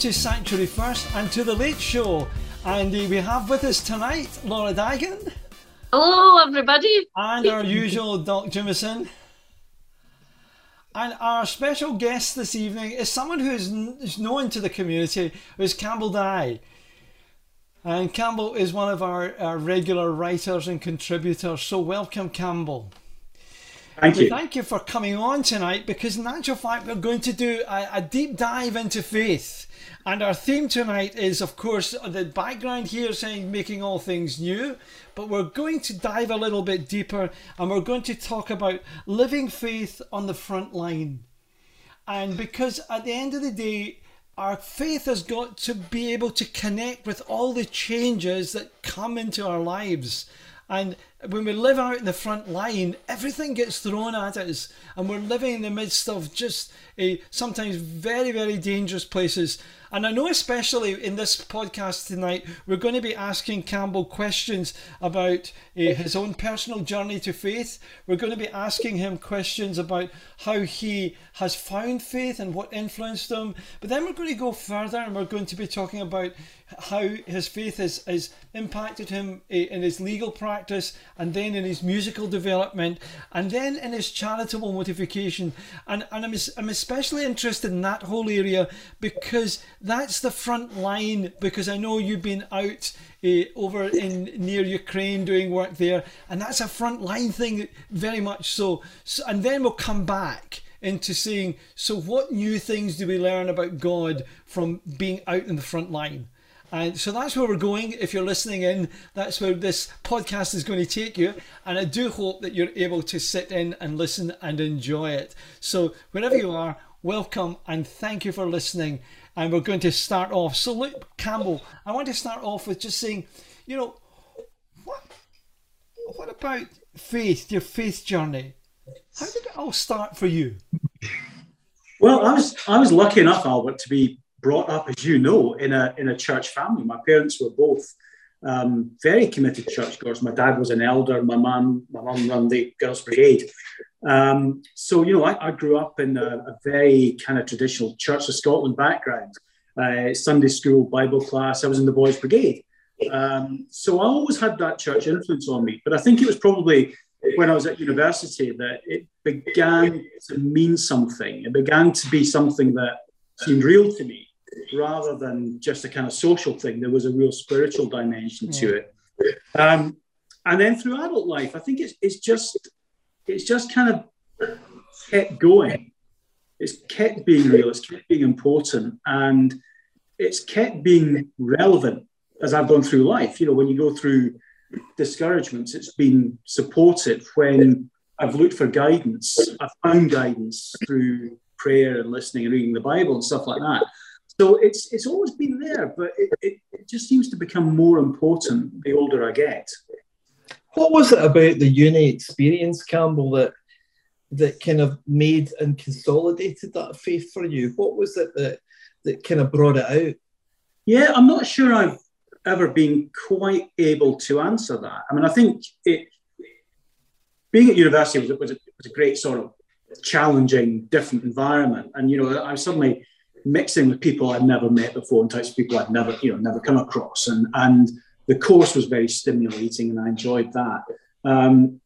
to Sanctuary First and to the Late Show. And uh, we have with us tonight Laura Dagan. Hello, everybody. And our usual Doc Jimison. And our special guest this evening is someone who is known to the community, is Campbell Dye. And Campbell is one of our, our regular writers and contributors. So welcome, Campbell. Thank you. Thank you for coming on tonight because, in actual fact, we're going to do a, a, deep dive into faith. And our theme tonight is, of course, the background here saying making all things new. But we're going to dive a little bit deeper and we're going to talk about living faith on the front line. And because at the end of the day, our faith has got to be able to connect with all the changes that come into our lives. And when we live out in the front line, everything gets thrown at us, and we're living in the midst of just a sometimes very, very dangerous places. And I know, especially in this podcast tonight, we're going to be asking Campbell questions about uh, his own personal journey to faith. We're going to be asking him questions about how he has found faith and what influenced him. But then we're going to go further and we're going to be talking about how his faith has, has impacted him uh, in his legal practice and then in his musical development and then in his charitable motivation. And, and I'm, I'm especially interested in that whole area because that's the front line because I know you've been out uh, over in near Ukraine doing work there, and that's a front line thing, very much so. so. And then we'll come back into saying, so what new things do we learn about God from being out in the front line? And so that's where we're going. If you're listening in, that's where this podcast is going to take you. And I do hope that you're able to sit in and listen and enjoy it. So, wherever you are, welcome and thank you for listening and we're going to start off. So, Luke Campbell, I want to start off with just saying, you know, what, what about faith, your faith journey? How did it all start for you? Well, I was I was lucky enough, Albert, to be brought up, as you know, in a in a church family. My parents were both um, very committed churchgoers. My dad was an elder. My mum, my mum ran the Girls' Brigade. Um, so you know, I, I grew up in a, a, very kind of traditional Church of Scotland background. Uh, Sunday school, Bible class. I was in the Boys' Brigade. Um, so I always had that church influence on me. But I think it was probably when I was at university that it began to mean something. It began to be something that seemed real to me rather than just a kind of social thing. There was a real spiritual dimension to it. Um, and then through adult life, I think it's, it's just it's just kind of kept going. It's kept being real. It's kept being important, and it's kept being relevant as I've gone through life. You know, when you go through discouragements, it's been supportive. When I've looked for guidance, I've found guidance through prayer and listening and reading the Bible and stuff like that. So it's it's always been there, but it, it, it just seems to become more important the older I get. What was it about the uni experience, Campbell, that that kind of made and consolidated that faith for you? What was it that that kind of brought it out? Yeah, I'm not sure I've ever been quite able to answer that. I mean, I think it being at university was, was, a, was a great sort of challenging, different environment, and you know, I suddenly mixing with people I'd never met before and types of people I'd never, you know, never come across. And and the course was very stimulating and I enjoyed that. Um,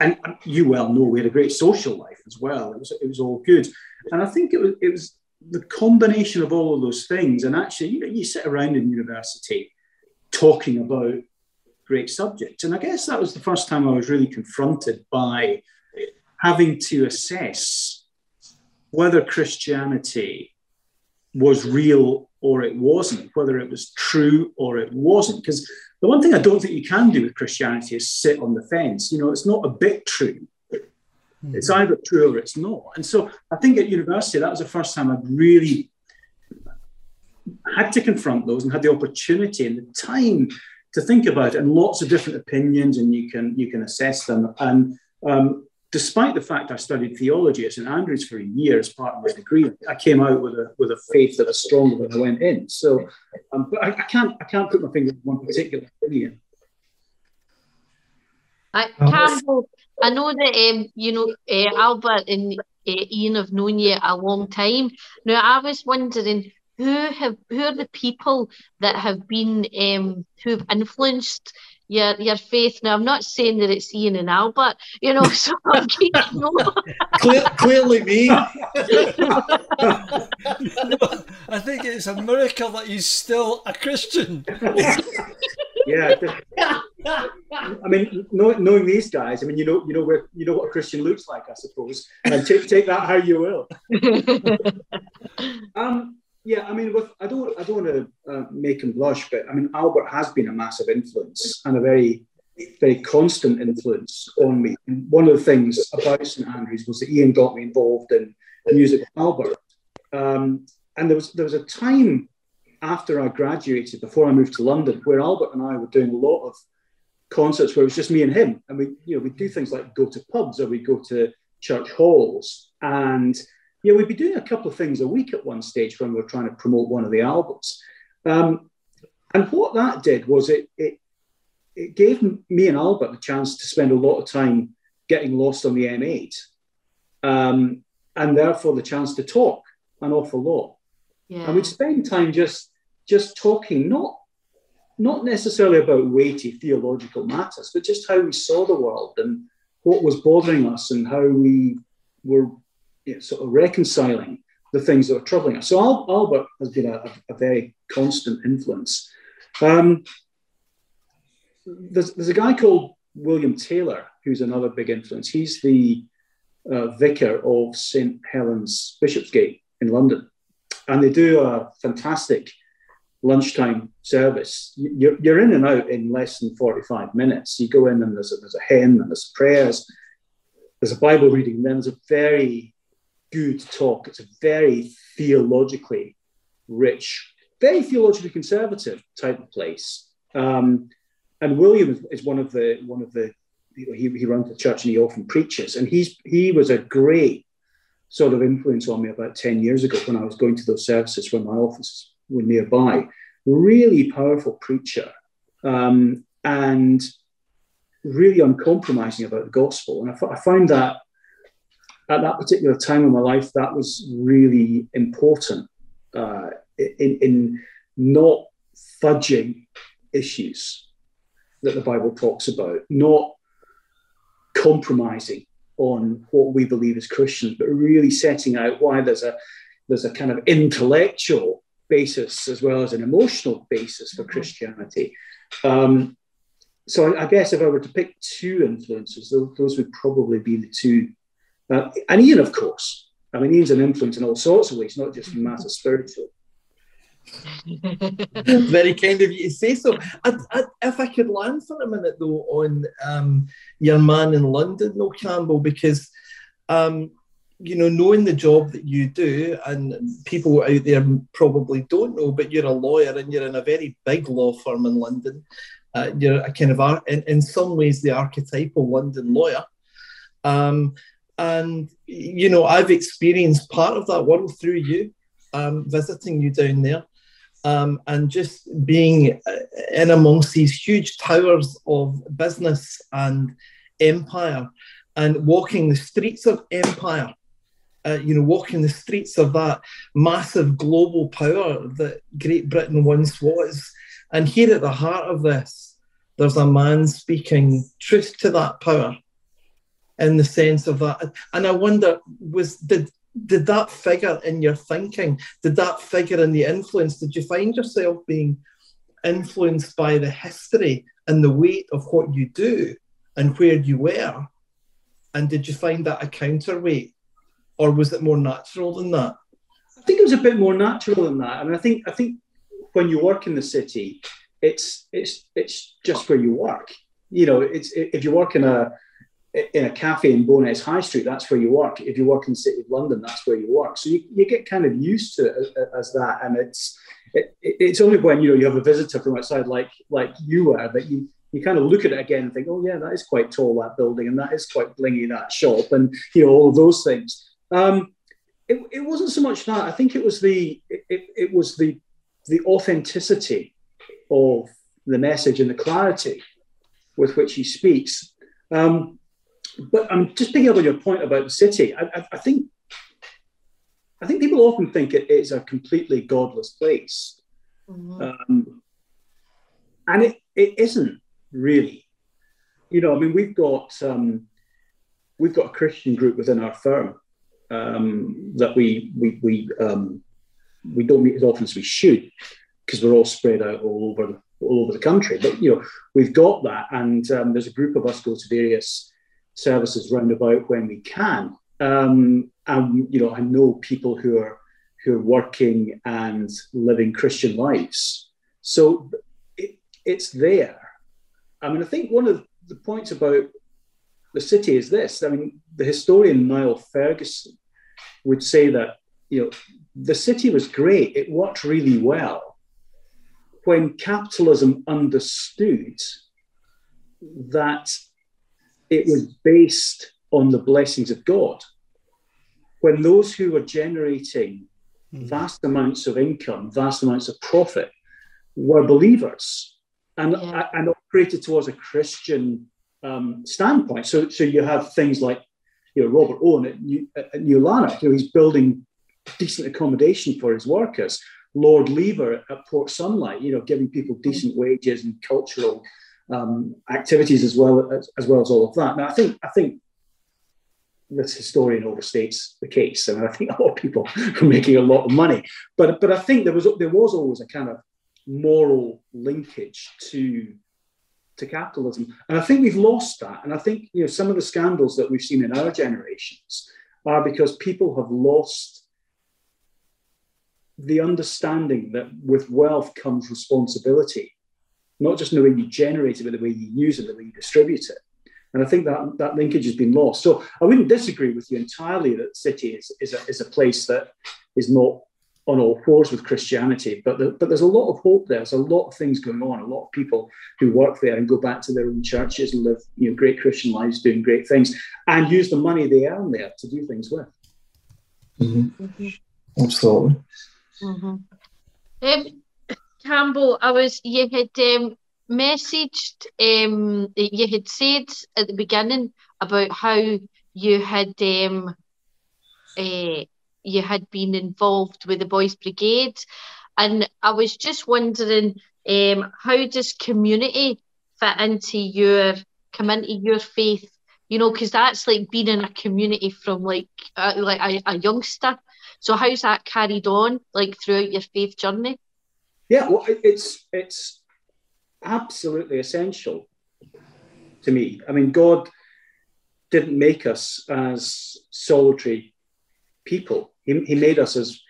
and you well know we had a great social life as well. It was it was all good. And I think it was it was the combination of all of those things. And actually, you know, you sit around in university talking about great subjects. And I guess that was the first time I was really confronted by having to assess whether Christianity was real or it wasn't, whether it was true or it wasn't. Because the one thing I don't think you can do with Christianity is sit on the fence. You know, it's not a bit true. Mm-hmm. It's either true or it's not. And so I think at university, that was the first time I'd really had to confront those and had the opportunity and the time to think about it and lots of different opinions and you can you can assess them and um, despite the fact I studied theology at St Andrews for a year as part of my degree, I came out with a with a faith that was stronger than I went in. So, um, but I, I, can't I can't put my finger on one particular opinion. I, Campbell, I know that um, you know uh, Albert and uh, Ian have known you a long time. Now, I was wondering who have who are the people that have been um, who have influenced your your faith. Now I'm not saying that it's Ian and Albert, you know, so I'm keen to. Clear, clearly me. I think it's a miracle that he's still a Christian. yeah. I mean, knowing these guys, I mean, you know, you know where you know what a Christian looks like, I suppose, and take take that how you will. um, yeah, I mean, with, I don't, I don't want to uh, make him blush, but I mean, Albert has been a massive influence and a very, very constant influence on me. And one of the things about St Andrews was that Ian got me involved in music with Albert. Um, and there was there was a time after I graduated, before I moved to London, where Albert and I were doing a lot of concerts where it was just me and him, and we, you know, we do things like go to pubs or we go to church halls and yeah, we'd be doing a couple of things a week at one stage when we were trying to promote one of the albums. Um, and what that did was it, it, it gave me and Albert the chance to spend a lot of time getting lost on the M8, um, and therefore the chance to talk an awful lot. Yeah. And we'd spend time just just talking, not not necessarily about weighty theological matters, but just how we saw the world and what was bothering us and how we were sort of reconciling the things that are troubling us. So Albert has been a, a, very constant influence. Um, there's, there's a guy called William Taylor who's another big influence. He's the uh, vicar of St Helen's Bishopsgate in London, and they do a fantastic lunchtime service. You're, you're in and out in less than 45 minutes. You go in and there's a, there's a hymn and there's prayers, there's a Bible reading, and then there's a very good talk. It's a very theologically rich, very theologically conservative type of place. Um, and William is one of the one of the he, he runs the church and he often preaches. And he's he was a great sort of influence on me about 10 years ago when I was going to those services when my offices were nearby. Really powerful preacher um, and really uncompromising about the gospel. And I, I find that at that particular time in my life, that was really important uh, in, in not fudging issues that the Bible talks about, not compromising on what we believe as Christians, but really setting out why there's a there's a kind of intellectual basis as well as an emotional basis for Christianity. Um, so I, guess if I were to pick two influences, those would probably be the two uh, and Ian, of course. I mean, Ian's an influence in all sorts of ways, not just in matter spiritual. Very kind of you to say so. I, I, if I could land for a minute though on um, your man in London, Noel Campbell, because um, you know, knowing the job that you do, and people out there probably don't know, but you're a lawyer and you're in a very big law firm in London. Uh, you're a kind of, in, in some ways, the archetypal London lawyer. Um, and, you know, I've experienced part of that world through you, um, visiting you down there. Um, and just being uh, in amongst these huge towers of business and empire and walking the streets of empire, uh, you know, walking the streets of that massive global power that Great Britain once was. And here at the heart of this, there's a man speaking truth to that power in the sense of that. And I wonder, was did did that figure in your thinking? Did that figure in the influence? Did you find yourself being influenced by the history and the weight of what you do and where you were? And did you find that a counterweight, or was it more natural than that? I think it was a bit more natural than that. I mean, I think I think when you work in the city, it's it's it's just where you work. You know, it's if you work in a in a cafe in Bowness High Street, that's where you work. If you work in the City of London, that's where you work. So you, you get kind of used to it as, that, and it's it, it's only when you know you have a visitor from outside, like like you were, that you you kind of look at it again and think, oh yeah, that is quite tall that building, and that is quite blingy that shop, and you know all of those things. Um, it, it wasn't so much that. I think it was the it, it was the the authenticity of the message and the clarity with which he speaks. Um, but I'm just picking up on your point about the city. I, I, I think I think people often think it is a completely godless place. Mm-hmm. Um, and it, it isn't really. You know, I mean, we've got um, we've got a Christian group within our firm um, that we we we um, we don't meet as often as we should because we're all spread out all over the, all over the country. But you know, we've got that, and um, there's a group of us go to various services round about when we can. Um, and you know, I know people who are who are working and living Christian lives. So it, it's there. I mean, I think one of the points about the city is this. I mean, the historian Niall Ferguson would say that you know the city was great; it worked really well when capitalism understood that it was based on the blessings of God. When those who were generating hmm. vast amounts of income, vast amounts of profit, were believers and, yeah. and operated towards a Christian um, standpoint. So, so you have things like, you know, Robert Owen at New, at New Lanark, you know, he's building decent accommodation for his workers. Lord Lever at Port Sunlight, you know, giving people decent wages and cultural um, activities as well as, as well as all of that. Now, I think I think this historian overstates the case. I mean, I think a lot of people were making a lot of money, but but I think there was there was always a kind of moral linkage to to capitalism, and I think we've lost that. And I think you know some of the scandals that we've seen in our generations are because people have lost the understanding that with wealth comes responsibility not just in the way you generate it, but the way you use it, the way you distribute it. And I think that that linkage has been lost. So I wouldn't disagree with you entirely that City is, is, a, is a place that is not on all fours with Christianity, but the, but there's a lot of hope there. There's a lot of things going on. A lot of people who work there and go back to their own churches and live you know great Christian lives, doing great things, and use the money they earn there to do things with. Mm-hmm. Mm-hmm. Absolutely. Mm-hmm. Um, Campbell, I was you had um, messaged um, you had said at the beginning about how you had um, uh, you had been involved with the Boys Brigade, and I was just wondering um, how does community fit into your come into your faith? You know, because that's like being in a community from like uh, like a, a youngster. So how's that carried on like throughout your faith journey? Yeah, well, it's it's absolutely essential to me. I mean, God didn't make us as solitary people. He, he made us as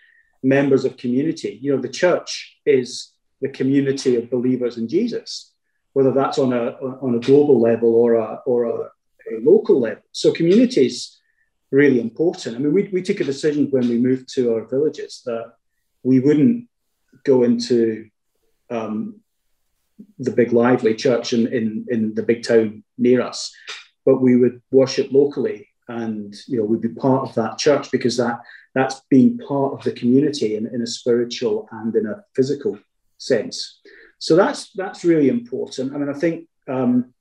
members of community. You know, the church is the community of believers in Jesus, whether that's on a on a global level or a or a, a local level. So community is really important. I mean, we, we took a decision when we moved to our villages that we wouldn't go into um, the big lively church in, in, in the big town near us, but we would worship locally and you know we'd be part of that church because that that's being part of the community in, in a spiritual and in a physical sense. So that's that's really important. I mean, I think um,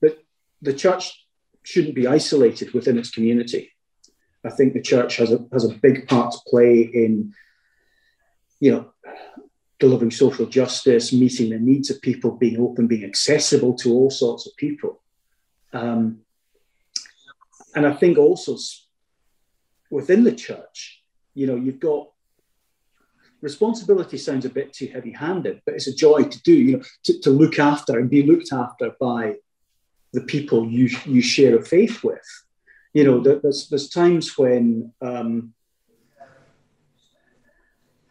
that the church shouldn't be isolated within its community. I think the church has a has a big part to play in you know, delivering social justice, meeting the needs of people, being open, being accessible to all sorts of people. Um, and I think also within the church, you know, you've got responsibility sounds a bit too heavy handed, but it's a joy to do, you know, to, to look after and be looked after by the people you, you share a faith with. You know, there's, there's times when um,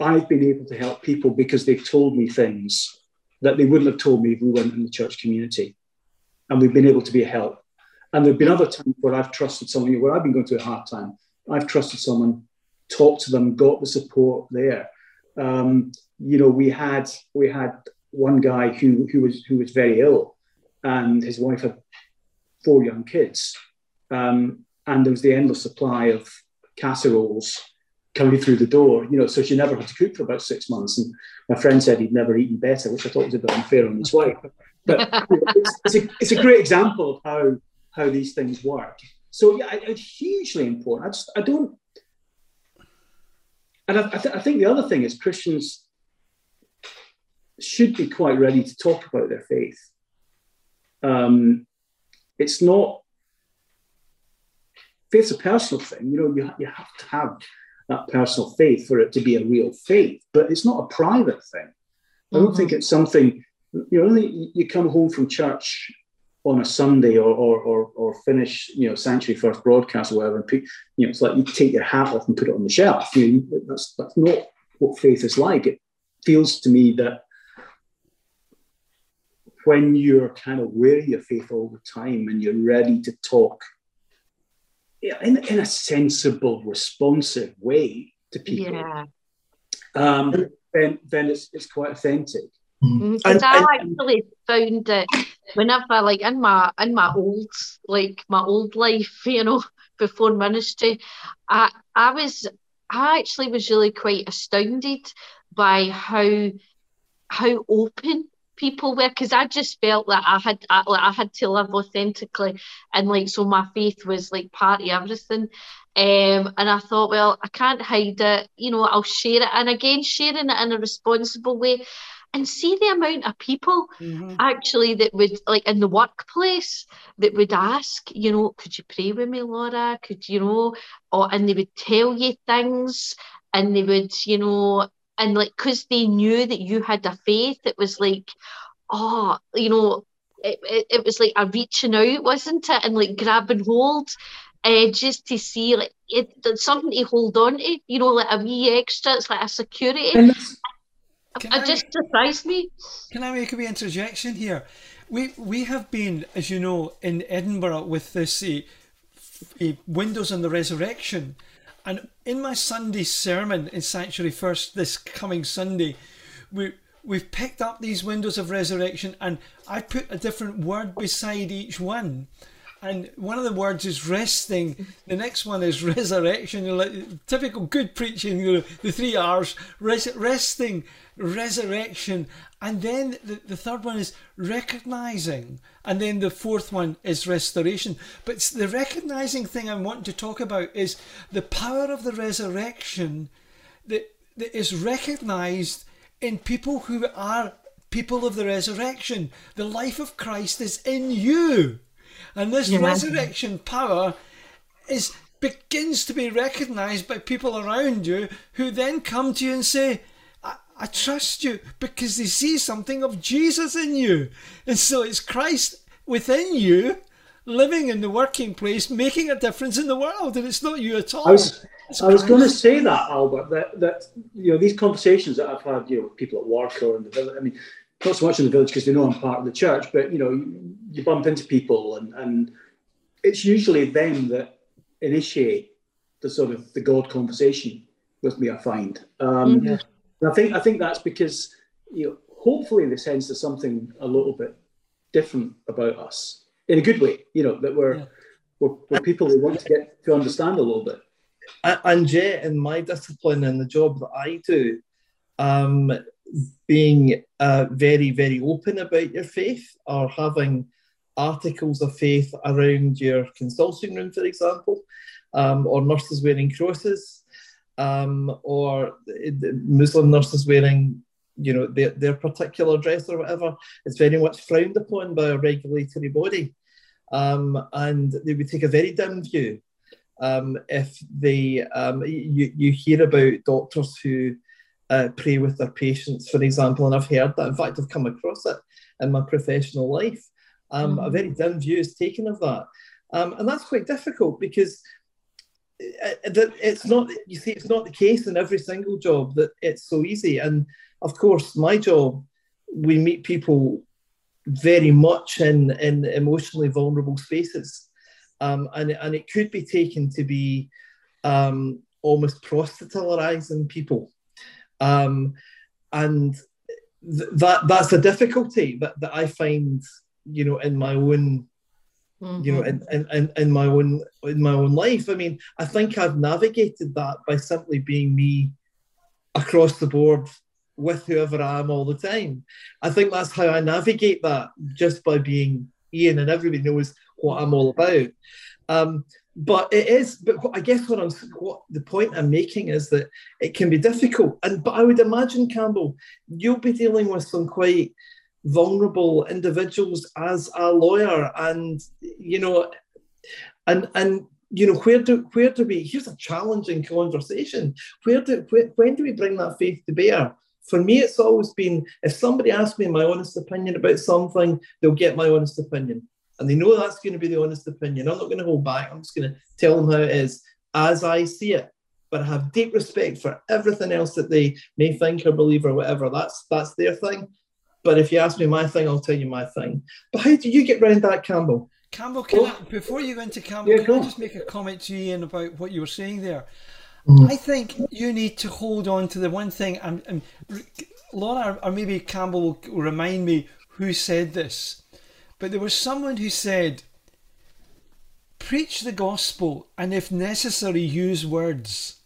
I've been able to help people because they've told me things that they wouldn't have told me if we weren't in the church community. And we've been able to be a help. And there have been other times where I've trusted someone, where I've been going through a hard time. I've trusted someone, talked to them, got the support there. Um, you know, we had we had one guy who who was who was very ill, and his wife had four young kids, um, and there was the endless supply of casseroles coming through the door, you know, so she never had to cook for about six months. And my friend said he'd never eaten better, which I thought was a bit unfair on his wife. But you know, it's, it's, a, it's a great example of how how these things work. So yeah, it's hugely important. I just I don't and I, I, th- I think the other thing is Christians should be quite ready to talk about their faith. Um, it's not faith's a personal thing. You know, you, you have to have that personal faith for it to be a real faith, but it's not a private thing. I don't mm-hmm. think it's something you know. You come home from church on a Sunday or or, or, or finish you know Sanctuary First broadcast or whatever, and you know it's like you take your hat off and put it on the shelf. You know, that's that's not what faith is like. It feels to me that when you're kind of wearing your faith all the time and you're ready to talk in, in a sensible, responsive way to people, yeah. um, then, then it's, it's quite authentic. Mm-hmm. Because I actually found that whenever, like in my in my old like my old life, you know, before ministry, I I was I actually was really quite astounded by how how open people were because I just felt that I had I, like I had to live authentically and like so my faith was like part of everything. Um, and I thought well I can't hide it you know I'll share it. And again sharing it in a responsible way and see the amount of people mm-hmm. actually that would like in the workplace that would ask you know could you pray with me Laura? Could you know or and they would tell you things and they would you know and like because they knew that you had a faith it was like oh you know it, it, it was like a reaching out wasn't it? And like grabbing hold uh, just to see like it something to hold on to you know like a wee extra it's like a security. It just surprised me. Can i make a wee interjection here? We we have been as you know in edinburgh with this uh, windows on the resurrection and in my Sunday sermon in Sanctuary First this coming Sunday, we we've picked up these windows of resurrection and I put a different word beside each one. And one of the words is resting. The next one is resurrection. Like, typical good preaching. You know, the three R's: res- resting, resurrection, and then the, the third one is recognizing. And then the fourth one is restoration. But the recognizing thing I'm wanting to talk about is the power of the resurrection that, that is recognized in people who are people of the resurrection. The life of Christ is in you. And this resurrection power is begins to be recognized by people around you who then come to you and say, I trust you because they see something of Jesus in you. And so it's Christ within you, living in the working place, making a difference in the world. And it's not you at all. I was, I was going to say that, Albert, that, that, you know, these conversations that I've had, you know, with people at work or in the village, I mean, not so much in the village because they know I'm part of the church, but, you know, you, you bump into people and, and it's usually them that initiate the sort of the God conversation with me, I find. Um, mm-hmm. And I think I think that's because you know hopefully they sense there's something a little bit different about us in a good way. You know that we're yeah. we're, we're people who want to get to understand a little bit. And yet, in my discipline and the job that I do, um, being uh, very very open about your faith or having articles of faith around your consulting room, for example, um, or nurses wearing crosses um, or Muslim nurses wearing, you know, their, their particular dress or whatever, it's very much frowned upon by a regulatory body. Um, and they would take a very dim view um, if they, um, you, you hear about doctors who uh, pray with their patients, for example, and I've heard that. In fact, I've come across it in my professional life. Um, mm-hmm. A very dim view is taken of that. Um, and that's quite difficult because uh, it's not you see it's not the case in every single job that it's so easy. And of course my job we meet people very much in in emotionally vulnerable spaces. Um, and and it could be taken to be um, almost proselytizing people. Um, and th- that that's a difficulty that, that I find you know in my own Mm-hmm. you know in, in, in my own in my own life i mean i think i've navigated that by simply being me across the board with whoever i am all the time i think that's how i navigate that just by being ian and everybody knows what i'm all about um, but it is. But I guess what I'm what the point I'm making is that it can be difficult. And but I would imagine Campbell, you'll be dealing with some quite vulnerable individuals as a lawyer, and you know, and and you know where do where do we? Here's a challenging conversation. Where do where, when do we bring that faith to bear? For me, it's always been if somebody asks me my honest opinion about something, they'll get my honest opinion and they know that's going to be the honest opinion. I'm not going to hold back. I'm just going to tell them how it is as I see it. But I have deep respect for everything else that they may think or believe or whatever. That's that's their thing. But if you ask me my thing, I'll tell you my thing. But how do you get round that, Campbell? Campbell, can I, before you go into Campbell, yeah, can I just make a comment to Ian about what you were saying there? Mm. I think you need to hold on to the one thing, and, and Laura or maybe Campbell will remind me who said this but there was someone who said, preach the gospel and if necessary, use words.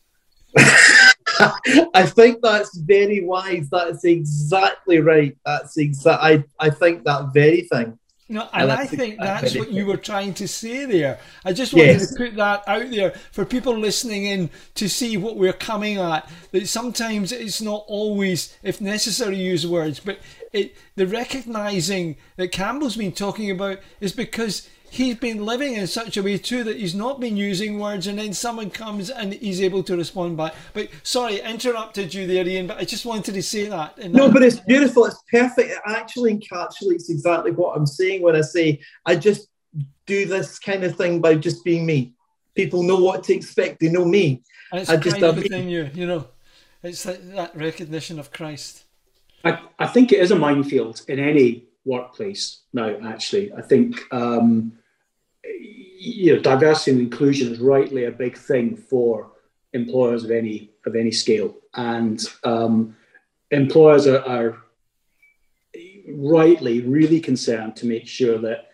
I think that's very wise. That's exactly right. That's exact. I, I think that very thing. No, and I think that's what you were trying to say there. I just wanted yes. to put that out there for people listening in to see what we're coming at. That sometimes it's not always, if necessary, use words, but it, the recognizing that Campbell's been talking about is because he's been living in such a way too that he's not been using words and then someone comes and he's able to respond back. But sorry, interrupted you there, Ian, but I just wanted to say that. No, but it's beautiful. It's perfect. It actually encapsulates exactly what I'm saying when I say I just do this kind of thing by just being me. People know what to expect. They know me. And it's I just kind of within you, you know. It's that, that recognition of Christ. I, I think it is a minefield in any workplace now, actually. I think um, you know, diversity and inclusion is rightly a big thing for employers of any of any scale, and um, employers are, are rightly really concerned to make sure that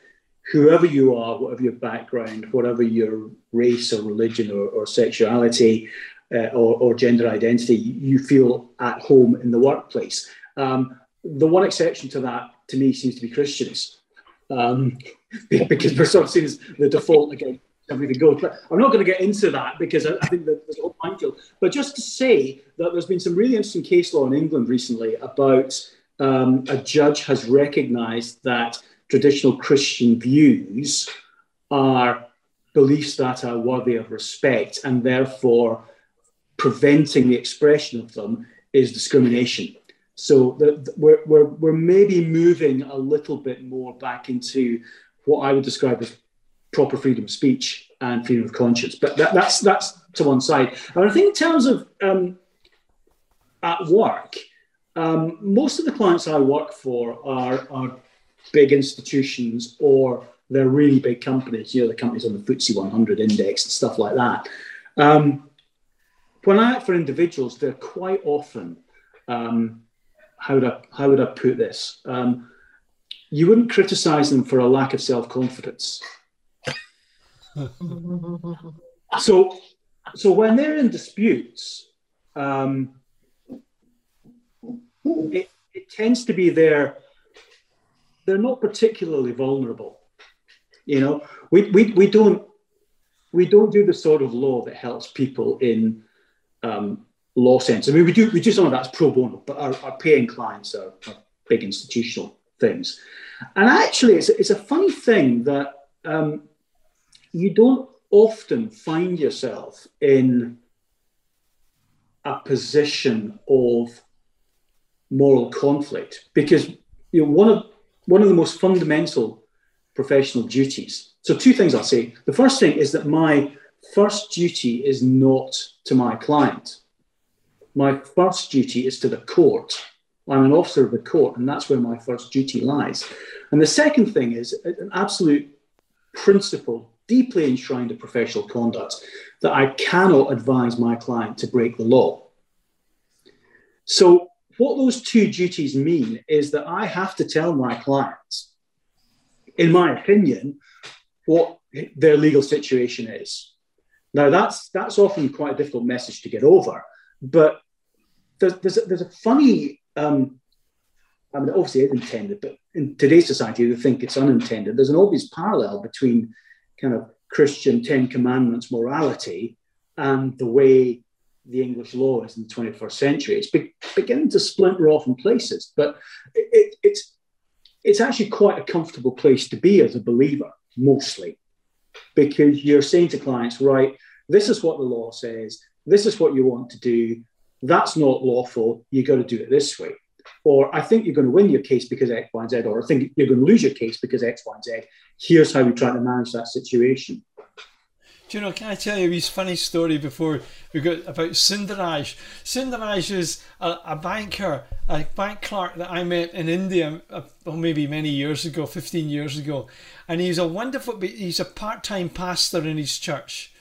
whoever you are, whatever your background, whatever your race or religion or, or sexuality uh, or, or, gender identity, you feel at home in the workplace. Um, the one exception to that, to me, seems to be Christians, um, because we're sort of seen as the default again. Everything goes, but I'm not going to get into that because I, I think that there's a whole minefield. But just to say that there's been some really interesting case law in England recently about um, a judge has recognised that traditional Christian views are beliefs that are worthy of respect, and therefore preventing the expression of them is discrimination. So the, the, we're, we're, we're maybe moving a little bit more back into what I would describe as proper freedom of speech and freedom of conscience. But that, that's that's to one side. And I think in terms of um, at work, um, most of the clients I work for are, are big institutions or they're really big companies. You know, the companies on the FTSE 100 index and stuff like that. Um, when I act for individuals, they're quite often um, how would I how would I put this? Um, you wouldn't criticize them for a lack of self confidence. so, so when they're in disputes, um, it, it tends to be their they're not particularly vulnerable. You know, we, we, we don't we don't do the sort of law that helps people in um, law sense. I mean, we do we do some of that's pro bono, but our, our paying clients are, are, big institutional things. And actually, it's, it's a funny thing that um, you don't often find yourself in a position of moral conflict because you know one of one of the most fundamental professional duties. So two things I'll say. The first thing is that my first duty is not to my client my first duty is to the court. I'm an officer of the court, and that's where my first duty lies. And the second thing is an absolute principle, deeply enshrined in professional conduct, that I cannot advise my client to break the law. So, what those two duties mean is that I have to tell my clients, in my opinion, what their legal situation is. Now, that's, that's often quite a difficult message to get over but there's, there's, a, there's a funny, um, I mean, obviously it's intended, but in today's society, they think it's unintended. There's an obvious parallel between kind of Christian Ten Commandments morality and the way the English law is in the 21st century. It's be- beginning to splinter off in places, but it, it, it's it's actually quite a comfortable place to be as a believer, mostly, because you're saying to clients, right, this is what the law says, this is what you want to do, that's not lawful, you got to do it this way. Or I think you're going to win your case because X, Y, and Z, or I think you're going to lose your case because X, Y, and Z. Here's how we try to manage that situation. Do you know, can I tell you a funny story before we got about Sundaraj? Sundaraj is a, a, banker, a bank clerk that I met in India, uh, well, maybe many years ago, 15 years ago. And he's a wonderful, he's a part time pastor in his church.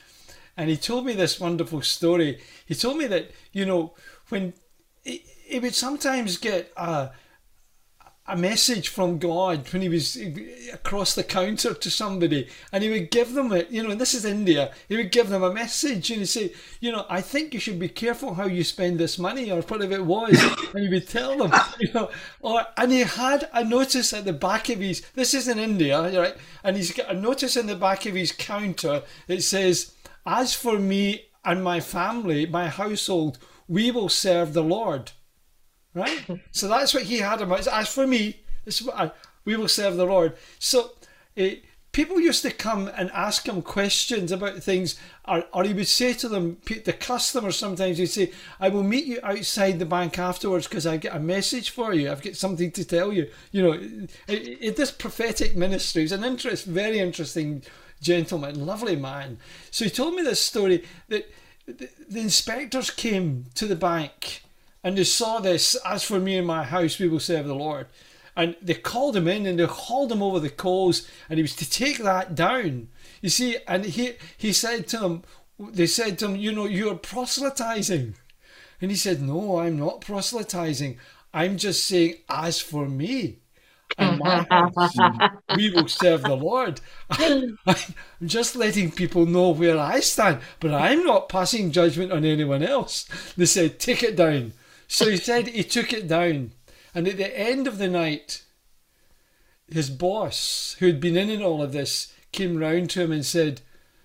And he told me this wonderful story. He told me that, you know, when he, he would sometimes get a, a message from God when he was across the counter to somebody and he would give them it, you know, and this is India, he would give them a message and he'd say, you know, I think you should be careful how you spend this money or whatever it was. and he would tell them, you know, or, and he had a notice at the back of his, this is in India, right? And he's got a notice in the back of his counter that says, as for me and my family, my household, we will serve the Lord right? so that's what he had about. As for me, this is what I, we will serve the Lord. So uh, people used to come and ask him questions about things, or, or he would say to them, the customers sometimes he'd say, "I will meet you outside the bank afterwards because I get a message for you. I've got something to tell you." You know, it, it, this prophetic ministry is an interest, very interesting gentleman, lovely man. So he told me this story that the, the inspectors came to the bank and they saw this, as for me and my house, we will serve the Lord. And they called him in and they hauled him over the coals, and he was to take that down. You see, and he he said to them, they said to him, you know, you're proselytizing. And he said, No, I'm not proselytizing. I'm just saying, as for me my house, we will serve the Lord. I'm just letting people know where I stand, but I'm not passing judgment on anyone else. They said, Take it down. So he said he took it down. And at the end of the night, his boss, who had been in in all of this, came round to him and said,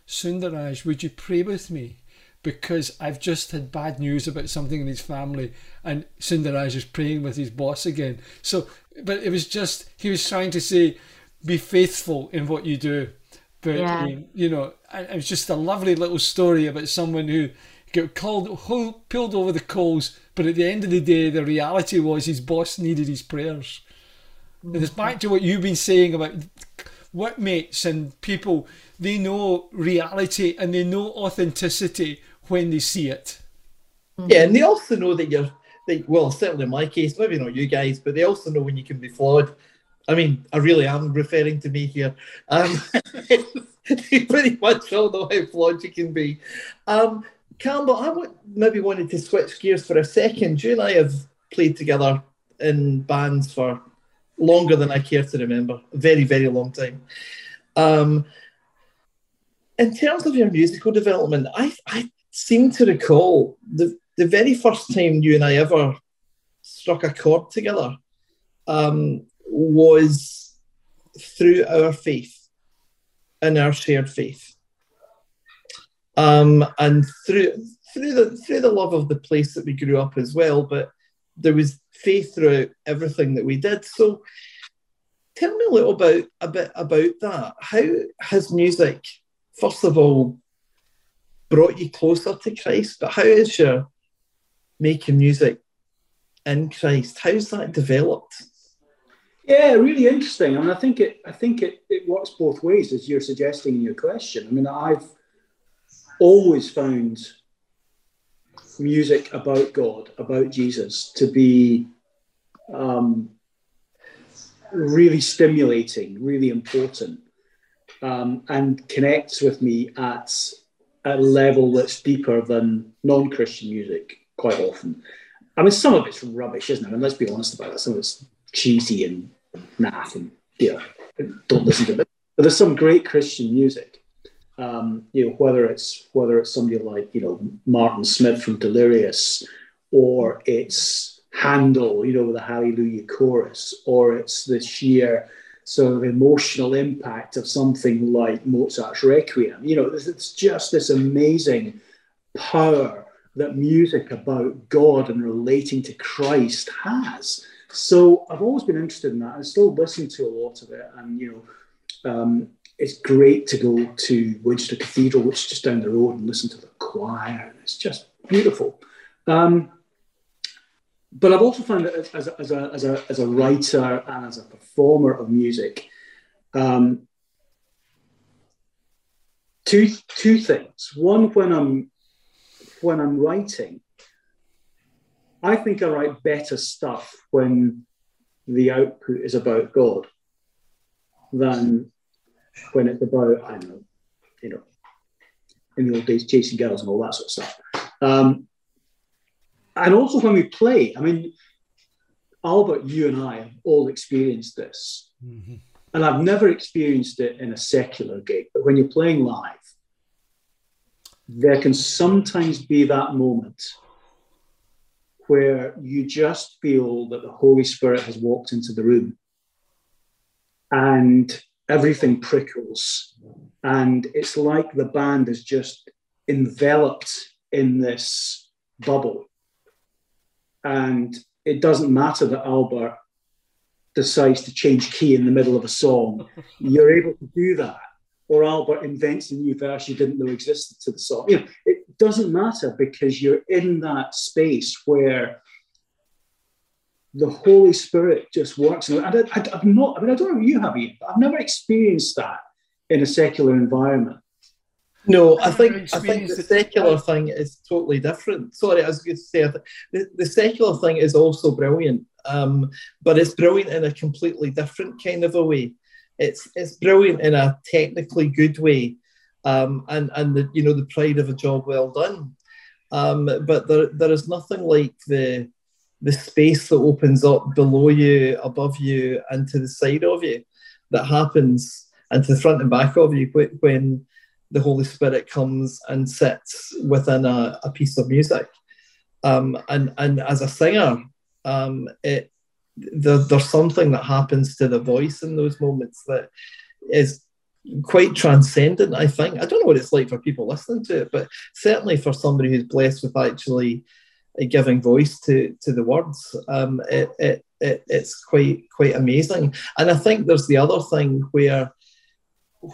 Sundaraj, would you pray with me? Because I've just had bad news about something in his family. And Sundaraj is praying with his boss again. So, but it was just, he was trying to say, be faithful in what you do. But, yeah. um, you know, it was just a lovely little story about someone who got called, pulled over the coals but at the end of the day, the reality was his boss needed his prayers. And it's back to what you've been saying about workmates and people. They know reality and they know authenticity when they see it. Yeah, and they also know that you're, they, well, certainly in my case, maybe not you guys, but they also know when you can be flawed. I mean, I really am referring to me here. Um, they pretty much all know how flawed you can be. Um, Campbell, I would maybe wanted to switch gears for a second. You and I have played together in bands for longer than I care to remember, a very, very long time. Um, in terms of your musical development, I, I seem to recall the, the very first time you and I ever struck a chord together um, was through our faith and our shared faith um, and through through the through the love of the place that we grew up as well. But there was faith throughout everything that we did. So, tell me a little about a bit about that. How has music, first of all, brought you closer to Christ? But how is your making music in Christ? How's that developed? Yeah, really interesting. I mean, I think it. I think it, it works both ways, as you're suggesting in your question. I mean, I've always found music about God, about Jesus, to be um, really stimulating, really important, um, and connects with me at a level that's deeper than non-Christian music quite often. I mean, some of it's rubbish, isn't it? I mean, let's be honest about it. Some of it's cheesy and naff, and yeah, don't listen to it. But there's some great Christian music um, you know, whether it's whether it's somebody like you know Martin Smith from Delirious, or it's Handel, you know, with the Hallelujah chorus, or it's the sheer sort of emotional impact of something like Mozart's Requiem. You know, it's just this amazing power that music about God and relating to Christ has. So I've always been interested in that. I still listen to a lot of it, and you know, um, it's great to go to Winchester Cathedral, which is just down the road, and listen to the choir. It's just beautiful. Um, but I've also found that as a, as a, as a, as a writer and as a performer of music, um, two two things. One, when I'm when I'm writing, I think I write better stuff when the output is about God than when it's about I don't know, you know, in the old days chasing girls and all that sort of stuff. Um, and also when we play, I mean, Albert, you and I have all experienced this. Mm-hmm. And I've never experienced it in a secular gig, but when you're playing live, there can sometimes be that moment where you just feel that the Holy Spirit has walked into the room and everything prickles. And it's like the band is just enveloped in this bubble. And it doesn't matter that Albert decides to change key in the middle of a song. You're able to do that. Or Albert invents a new verse you didn't know existed to the song. You know, it doesn't matter because you're in that space where the Holy Spirit just works. And I, have not, I mean, I don't know if you have, Ian, but I've never experienced that in a secular environment. No, I think I think the secular thing is totally different. Sorry, I was going to say the, the secular thing is also brilliant, um, but it's brilliant in a completely different kind of a way. It's it's brilliant in a technically good way, um, and and the you know the pride of a job well done. Um, but there there is nothing like the the space that opens up below you, above you, and to the side of you that happens, and to the front and back of you when the Holy Spirit comes and sits within a, a piece of music. Um, and and as a singer, um, it there, there's something that happens to the voice in those moments that is quite transcendent. I think I don't know what it's like for people listening to it, but certainly for somebody who's blessed with actually giving voice to to the words, um, it, it, it it's quite quite amazing. And I think there's the other thing where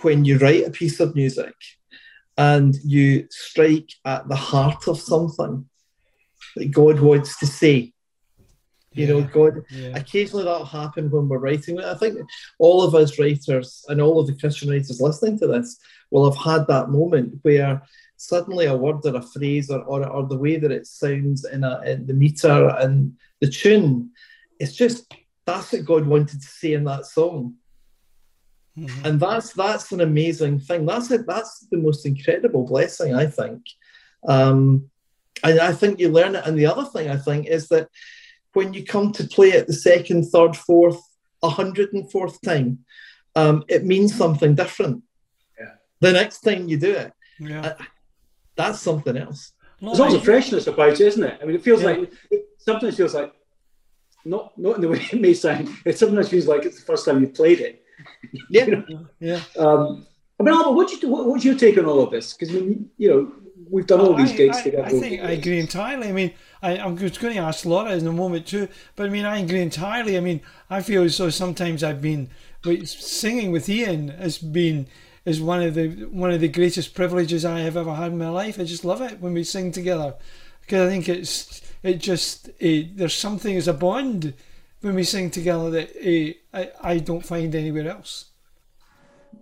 when you write a piece of music and you strike at the heart of something that God wants to say. You yeah, know, God, yeah. occasionally that'll happen when we're writing. I think all of us writers and all of the Christian writers listening to this will have had that moment where suddenly a word or a phrase or, or, or the way that it sounds in, a, in the meter and the tune, it's just that's what God wanted to say in that song. Mm-hmm. And that's that's an amazing thing. That's it. That's the most incredible blessing, I think. Um, and I think you learn it. And the other thing I think is that when you come to play it the second, third, fourth, a 104th time, um, it means something different. Yeah. The next time you do it, yeah. Uh, that's something else. There's always a freshness about it, isn't it? I mean, it feels yeah. like it sometimes feels like not not in the way it may sound. It sometimes feels like it's the first time you played it yeah, you know? yeah. Um, I mean, Albert, what you, what, what's your take on all of this? Because I mean, you know, we've done all these gigs together. I think I agree entirely. I mean, I, am just going to ask Laura in a moment too, but I mean, I agree entirely. I mean, I feel as though sometimes I've been singing with Ian has been is one of the one of the greatest privileges I have ever had in my life. I just love it when we sing together because I think it's it just it, there's something as a bond when we sing together that uh, I, I don't find anywhere else.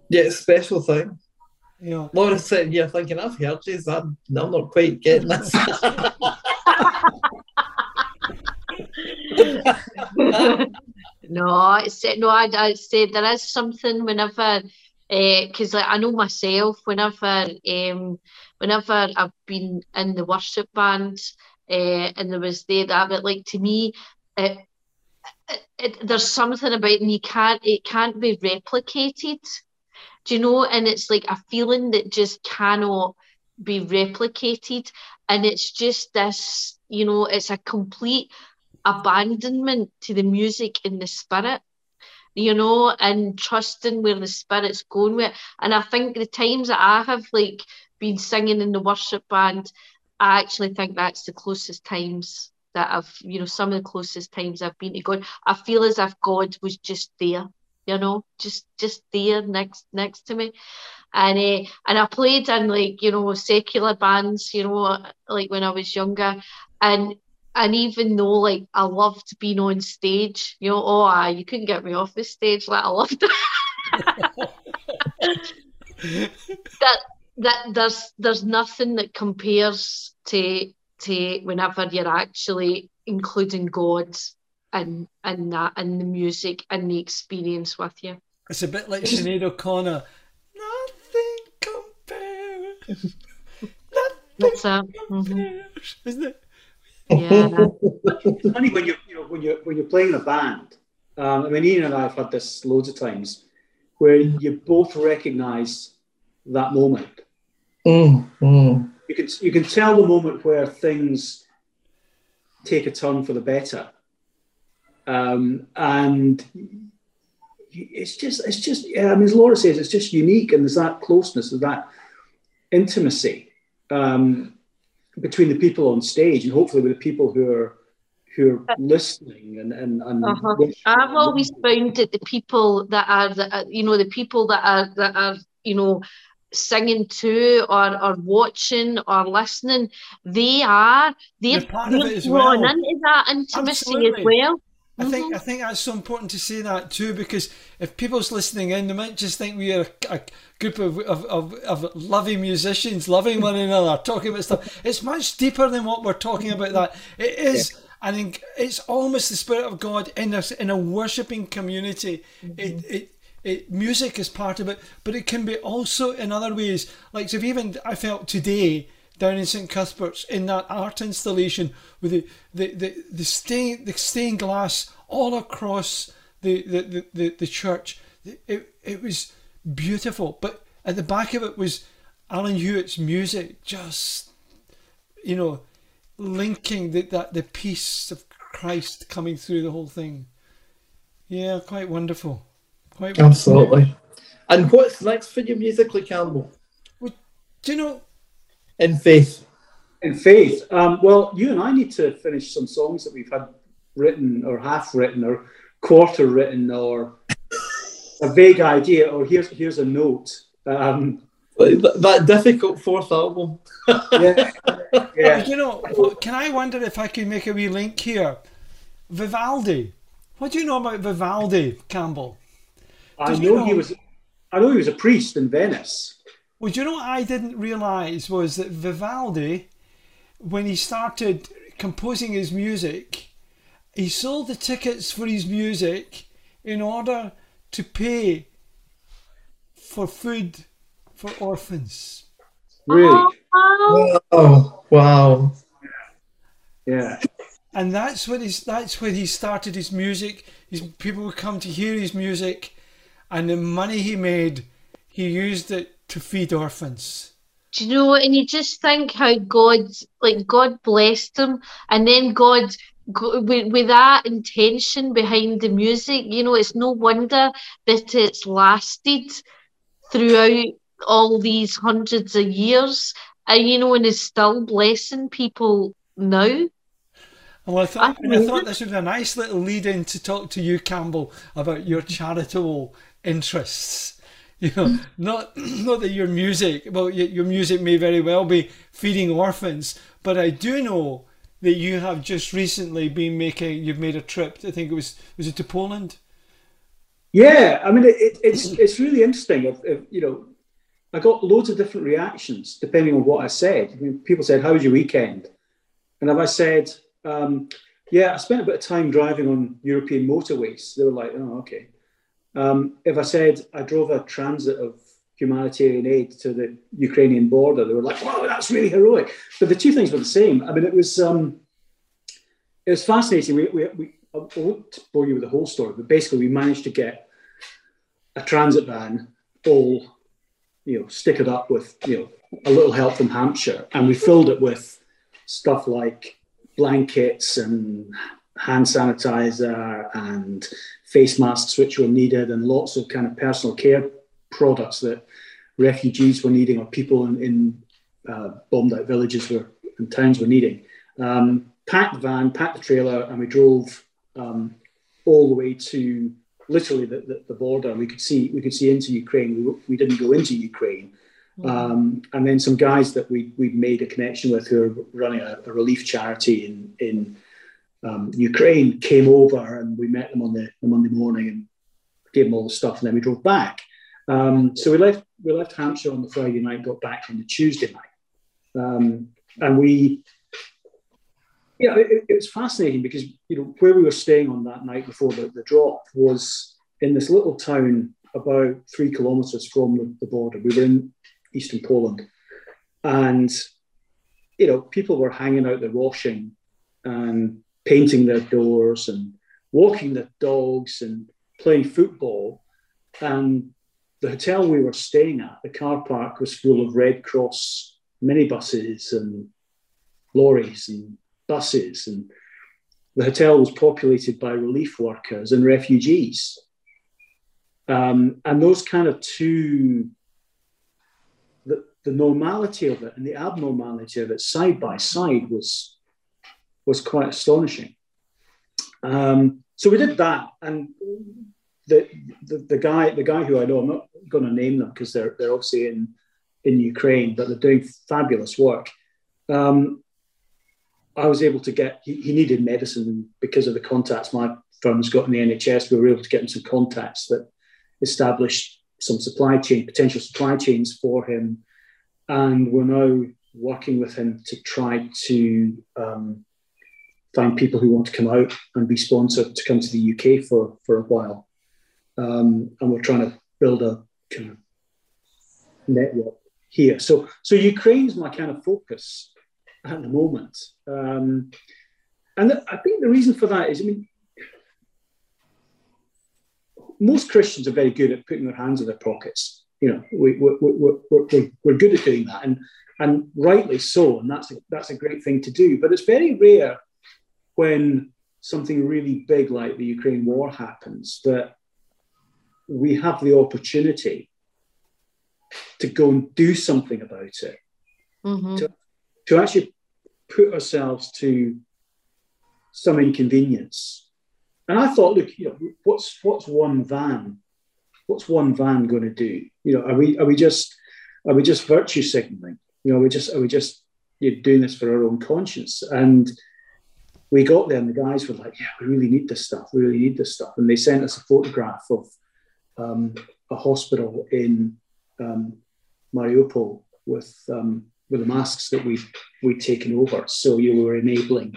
Yeah, it's a special thing. Yeah. Laura's sitting here thinking, I've heard you, I'm, I'm not quite getting this. no, it's no. I I say there is something whenever, because uh, like I know myself. Whenever, um, whenever I've been in the worship band, uh, and there was there that, but like to me, it it, there's something about and you can't it can't be replicated do you know and it's like a feeling that just cannot be replicated and it's just this you know it's a complete abandonment to the music in the spirit you know, and trusting where the spirit's going with. And I think the times that I have like been singing in the worship band, I actually think that's the closest times that I've, you know, some of the closest times I've been to God. I feel as if God was just there, you know, just just there next next to me. And uh, and I played in like, you know, secular bands, you know, like when I was younger. And and even though like I loved being on stage, you know, oh I, you couldn't get me off the stage, like I loved it. that that there's there's nothing that compares to to whenever you're actually including God and and that and the music and the experience with you. It's a bit like Sinead O'Connor. Nothing compares. That's a, compares, mm-hmm. isn't it? Yeah. It's funny when you you know when you're when you're playing in a band. Um, I mean, Ian and I have had this loads of times where you both recognise that moment. Mm, mm. You can you can tell the moment where things take a turn for the better, um, and it's just it's just yeah. I mean, as Laura says, it's just unique, and there's that closeness, there's that intimacy um, between the people on stage, and hopefully with the people who are who are listening and and, and Uh-huh. I've always found that the people that are, that you know, the people that are that are, you know, singing to or or watching or listening, they are they're, They're part of it as well. into that intimacy Absolutely. as well. I think Mm-hmm. I think that's so important to say that too because if people's listening in, they might just think we are a, a group of, of, of, of loving musicians, loving one another, talking about stuff. It's much deeper than what we're talking about. That it is. I think it's almost the spirit of God in us in a worshiping community. It it. It, music is part of it, but it can be also in other ways. Like so, if even I felt today down in St Cuthbert's in that art installation with the the, the, the stained the stained glass all across the the, the, the, the church. It, it was beautiful, but at the back of it was Alan Hewitt's music, just you know, linking the, that the peace of Christ coming through the whole thing. Yeah, quite wonderful. Quite wonderful. Absolutely. And what's next for you musically, Campbell? Do you know? In faith. In faith, um, well, you and I need to finish some songs that we've had written or half written or quarter written or a vague idea or here's here's a note. Um, Like, th- That difficult fourth album. yeah, yeah. You know, can I wonder if I could make a wee link here? Vivaldi. What do you know about Vivaldi, Campbell? I Did you know he was. I know he was a priest in Venice. Well, do you know what I didn't realise was that Vivaldi, when he started composing his music, he sold the tickets for his music in order to pay for food for orphans. Really, Oh, Oh, wow. yeah. and that's when he's that's where he started his music his people would come to hear his music and the money he made he used it to feed orphans do you know? And you just think how God, like God blessed them, and then God, with, with that intention behind the music, you know, it's no wonder that it's lasted throughout all these hundreds of years, and you know, and is still blessing people now. well, I thought, I I thought this would be a nice little lead in to talk to you Campbell about your charitable interests you know not not that your music well your music may very well be feeding orphans but I do know that you have just recently been making you've made a trip I think it was was it to Poland Yeah, I mean, it, it, it's it's really interesting. If, if you know, I got loads of different reactions depending on what I said. I mean, people said, "How was your weekend?" And if I said, um, "Yeah, I spent a bit of time driving on European motorways," they were like, "Oh, okay." Um, if I said I drove a transit of humanitarian aid to the Ukrainian border, they were like, "Wow, that's really heroic." But the two things were the same. I mean, it was um, it was fascinating. We, we, we I won't bore you with the whole story, but basically, we managed to get a transit van all, you know, stickered up with, you know, a little help from Hampshire, and we filled it with stuff like blankets and hand sanitizer and face masks which were needed and lots of kind of personal care products that refugees were needing or people in, in uh, bombed out villages were and towns were needing. Um, packed the van, packed the trailer, and we drove um, all the way to literally the, the, the, border. We could see we could see into Ukraine. We, we didn't go into Ukraine. Mm-hmm. Um, and then some guys that we we made a connection with who are running a, a relief charity in in um, Ukraine came over and we met them on the, the, Monday morning and gave them all the stuff, and then we drove back. Um, so we left we left Hampshire on the Friday night, got back on the Tuesday night, um, and we. Yeah, it, it, was fascinating because you know where we were staying on that night before the, the drop was in this little town about three kilometres from the, the border. We were in eastern Poland, and you know people were hanging out their washing and painting their doors and walking their dogs and playing football. And the hotel we were staying at, the car park was full of Red Cross minibuses and lorries and buses. And the hotel was populated by relief workers and refugees. Um, and those kind of two, the, the normality of it and the abnormality of it side by side was was quite astonishing. Um, so we did that, and the, the, the guy the guy who I know I'm not going to name them because they're they're obviously in in Ukraine, but they're doing fabulous work. Um, I was able to get he, he, needed medicine because of the contacts my firm's got in the NHS. We were able to get him some contacts that established some supply chain potential supply chains for him, and we're now working with him to try to um, find people who want to come out and be sponsored to come to the UK for, for a while. Um, and we're trying to build a kind of network here. So, so Ukraine's my kind of focus at the moment. Um, and I think the reason for that is, I mean, most Christians are very good at putting their hands in their pockets. You know, we, we, we, we're, we're, good at doing that, and and rightly so, and that's a, that's a great thing to do. But it's very rare when something really big like the Ukraine war happens that we have the opportunity to go and do something about it, mm-hmm. to, to actually put ourselves to some inconvenience. And I thought, look, you know, what's what's one van? What's one van going to do? You know, are we are we just are we just virtue signaling? You know, are we just are we just you know, doing this for our own conscience? And we got there and the guys were like, yeah, we really need this stuff. We really need this stuff. And they sent us a photograph of um, a hospital in um, Mariupol with um, with the masks that we we'd taken over. So you were enabling,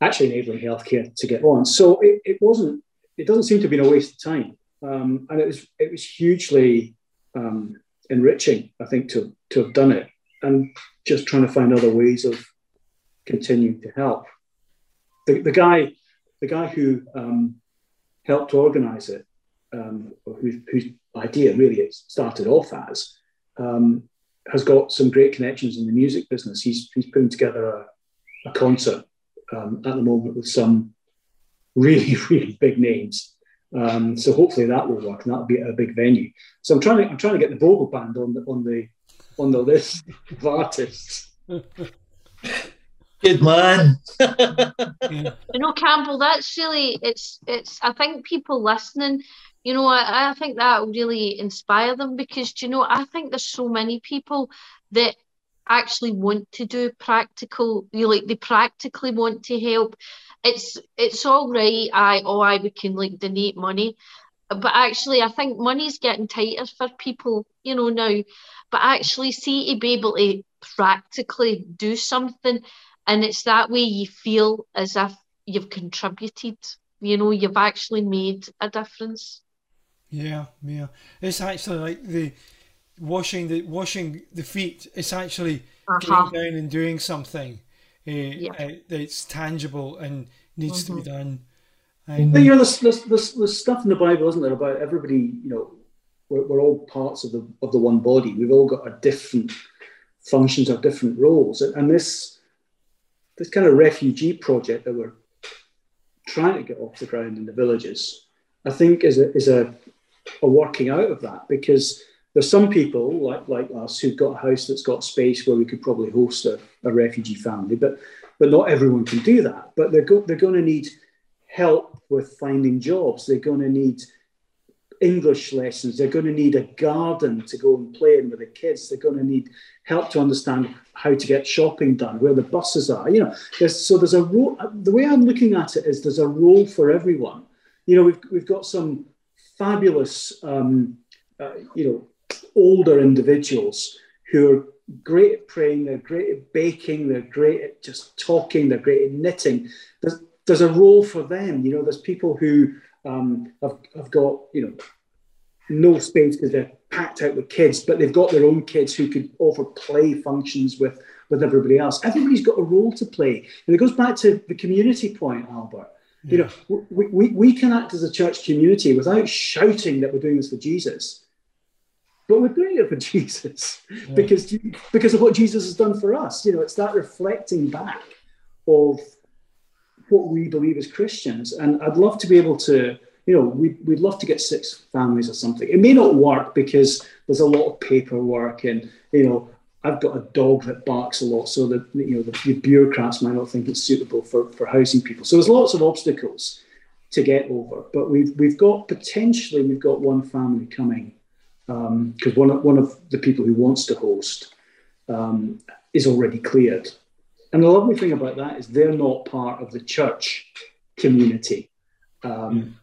actually enabling healthcare to get on. So it, it wasn't. It doesn't seem to have been a waste of time, um, and it was it was hugely um, enriching. I think to to have done it and just trying to find other ways of continuing to help. The, the guy, the guy who um, helped organise it, um, whose, whose, idea really it started off as, um, has got some great connections in the music business. He's, he's putting together a, a concert um, at the moment with some really, really big names. Um, so hopefully that will work, and that'll be a big venue. So I'm trying to I'm trying to get the Bogle band on the on the on the list of artists. Good man. You know, Campbell, that's really it's it's I think people listening, you know, I, I think that will really inspire them because you know, I think there's so many people that actually want to do practical, you like they practically want to help. It's it's all right, I oh I we can like donate money. But actually I think money's getting tighter for people, you know, now. But actually see to be able to practically do something and it's that way you feel as if you've contributed you know you've actually made a difference yeah yeah it's actually like the washing the washing the feet it's actually uh-huh. getting down and doing something uh, yeah. uh, that's tangible and needs mm-hmm. to be mm-hmm. done and, but you know there's, there's, there's, there's stuff in the bible isn't there about everybody you know we're, we're all parts of the of the one body we've all got our different functions or different roles and this this kind of refugee project that we're trying to get off the ground in the villages, I think is a, is a, a working out of that because there's some people like, like us who've got a house that's got space where we could probably host a, a refugee family, but, but not everyone can do that. But they're, go, they're going to need help with finding jobs. They're going to need English lessons. They're going to need a garden to go and play in with the kids. They're going to need help to understand how to get shopping done, where the buses are. You know, there's, so there's a role. The way I'm looking at it is there's a role for everyone. You know, we've we've got some fabulous, um, uh, you know, older individuals who are great at praying. They're great at baking. They're great at just talking. They're great at knitting. There's there's a role for them. You know, there's people who um, have, have got you know no space because they're packed out with kids, but they've got their own kids who could offer play functions with with everybody else. Everybody's got a role to play, and it goes back to the community point, Albert. Yeah. You know, we, we, we can act as a church community without shouting that we're doing this for Jesus, but we're doing it for Jesus yeah. because because of what Jesus has done for us. You know, it's that reflecting back of what we believe as Christians. And I'd love to be able to, you know, we'd, we'd love to get six families or something. It may not work because there's a lot of paperwork and, you know, I've got a dog that barks a lot, so that you know the, the, bureaucrats might not think it's suitable for, for housing people. So there's lots of obstacles to get over, but we've we've got potentially we've got one family coming because um, one of, one of the people who wants to host um, is already cleared, and the lovely thing about that is they're not part of the church community. Um,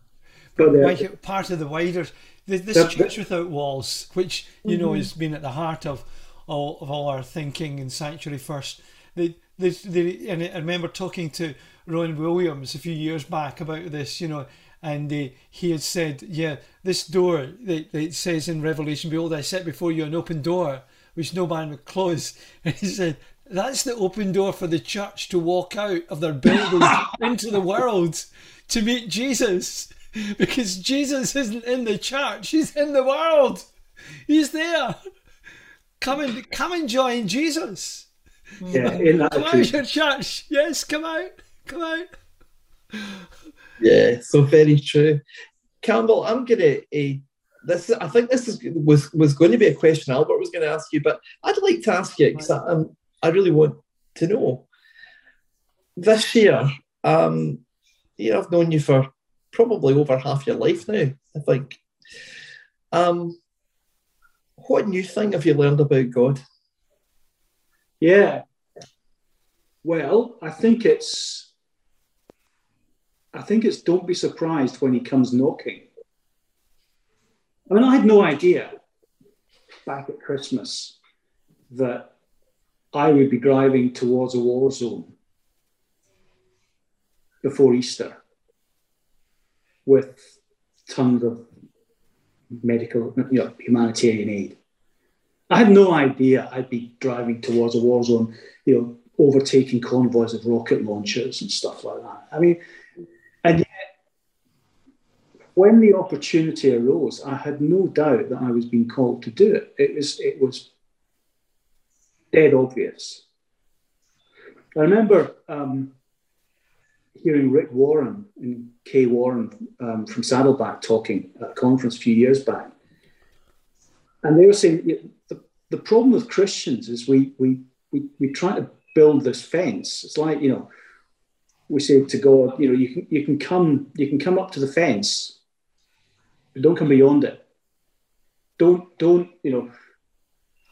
but they're part of the wider this church without walls, which you mm-hmm. know has been at the heart of all of all our thinking in Sanctuary First. They, they, they, and I remember talking to Ron Williams a few years back about this, you know, and he had said, yeah, this door that, that says in Revelation, behold, I set before you an open door which no man would close. And he said, that's the open door for the church to walk out of their building into the world to meet Jesus. Because Jesus isn't in the church, he's in the world. He's there. Come and come and join Jesus. Yeah, in that come out your church. Yes, come out. Come out. Yeah, so very true. Campbell, I'm gonna uh, this I think this is was was going to be a question Albert was going to ask you, but I'd like to ask you because I'm I really want to know. This year, um, yeah, I've known you for probably over half your life now, I think. Um, what new thing have you learned about God? Yeah. Well, I think it's I think it's don't be surprised when he comes knocking. I mean, I had no idea back at Christmas that I would be driving towards a war zone before Easter with tons of medical, you know, humanitarian aid. I had no idea I'd be driving towards a war zone, you know, overtaking convoys of rocket launchers and stuff like that. I mean, and yet, when the opportunity arose, I had no doubt that I was being called to do it. It was, it was dead obvious. I remember um, hearing Rick Warren and Kay Warren um, from Saddleback talking at a conference a few years back. And they were saying the, the problem with Christians is we, we, we, we try to build this fence. It's like, you know, we say to God, you know, you can, you can come, you can come up to the fence, but don't come beyond it. Don't, don't, you know,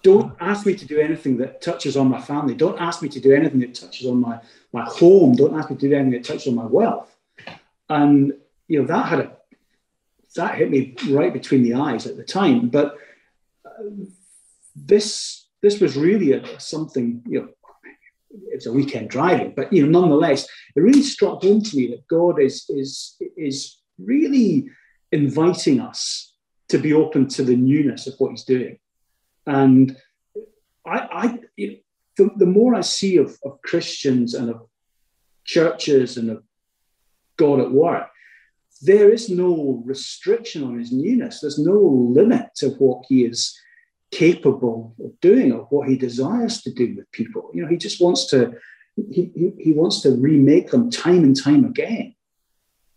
don't ask me to do anything that touches on my family. Don't ask me to do anything that touches on my, my home. Don't ask me to do anything that touches on my wealth. And you know that had a that hit me right between the eyes at the time. But uh, this this was really a, something you know. It's a weekend driving, but you know, nonetheless, it really struck home to me that God is is is really inviting us to be open to the newness of what He's doing. And I, I the, the more I see of, of Christians and of churches and of God at work, there is no restriction on his newness. There's no limit to what he is capable of doing or what he desires to do with people. You know, he just wants to he, he, he wants to remake them time and time again.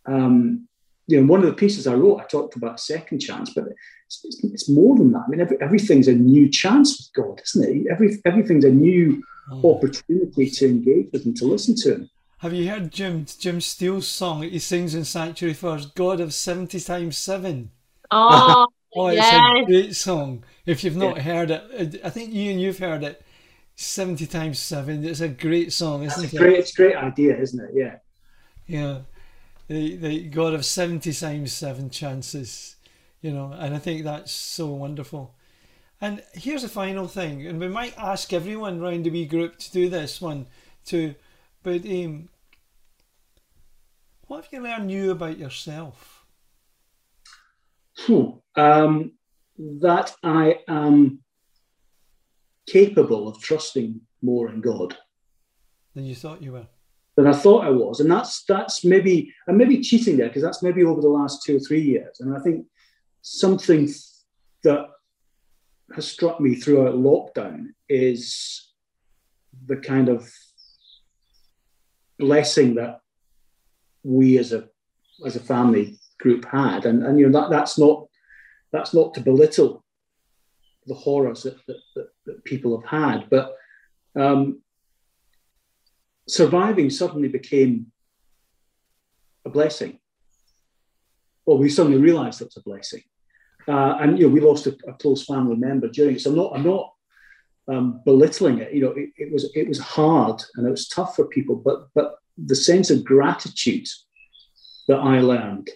um, you know, one of the pieces I wrote, I talked about second chance, but it's, it's, it's more than that. I mean, every, everything's a new chance with God, isn't it? Every, everything's a new oh. opportunity to engage with Him, to listen to Him. Have you heard Jim Jim Steele's song that he sings in Sanctuary First, God of 70 times 7? Oh, oh it's yes. a great song. If you've not yeah. heard it, I think you and you've heard it 70 times 7. It's a great song, isn't it's it? Great, it's a great idea, isn't it? Yeah. Yeah the, the God of 70 times seven chances, you know, and I think that's so wonderful. And here's a final thing, and we might ask everyone round the wee group to do this one too, but um, what have you learned new about yourself? Hmm. Um, that I am capable of trusting more in God than you thought you were than I thought I was. And that's that's maybe I'm maybe cheating there because that's maybe over the last two or three years. And I think something that has struck me throughout lockdown is the kind of blessing that we as a as a family group had. And and you know that that's not that's not to belittle the horrors that that, that, that people have had, but um, surviving suddenly became a blessing. Well, we suddenly realized it was a blessing. Uh, and you know, we lost a, a, close family member during. So I'm not, I'm not um, belittling it. You know, it, it, was it was hard and it was tough for people, but but the sense of gratitude that I learned,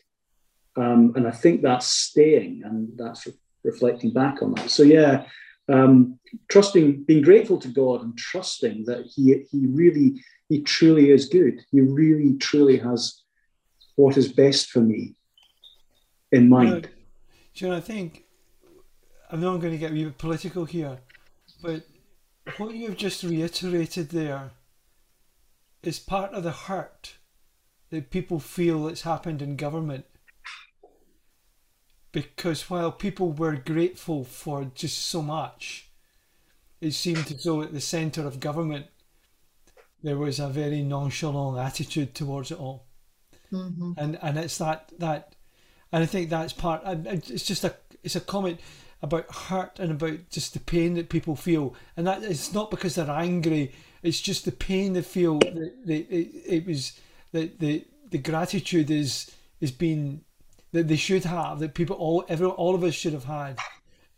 um, and I think that's staying, and that's re- reflecting back on that. So yeah, um, trusting, being grateful to God, and trusting that He He really he truly is good. He really, truly has what is best for me in mind. You know, I think I know I'm not going to get a bit political here, but what you've just reiterated there is part of the hurt that people feel that's happened in government. Because while people were grateful for just so much, it seemed as though at the centre of government there was a very nonchalant attitude towards it all, mm-hmm. and and it's that that, and I think that's part. It's just a it's a comment about hurt and about just the pain that people feel, and that it's not because they're angry. It's just the pain they feel. That they, it, it was that the the gratitude is is being that they should have that people all every all of us should have had.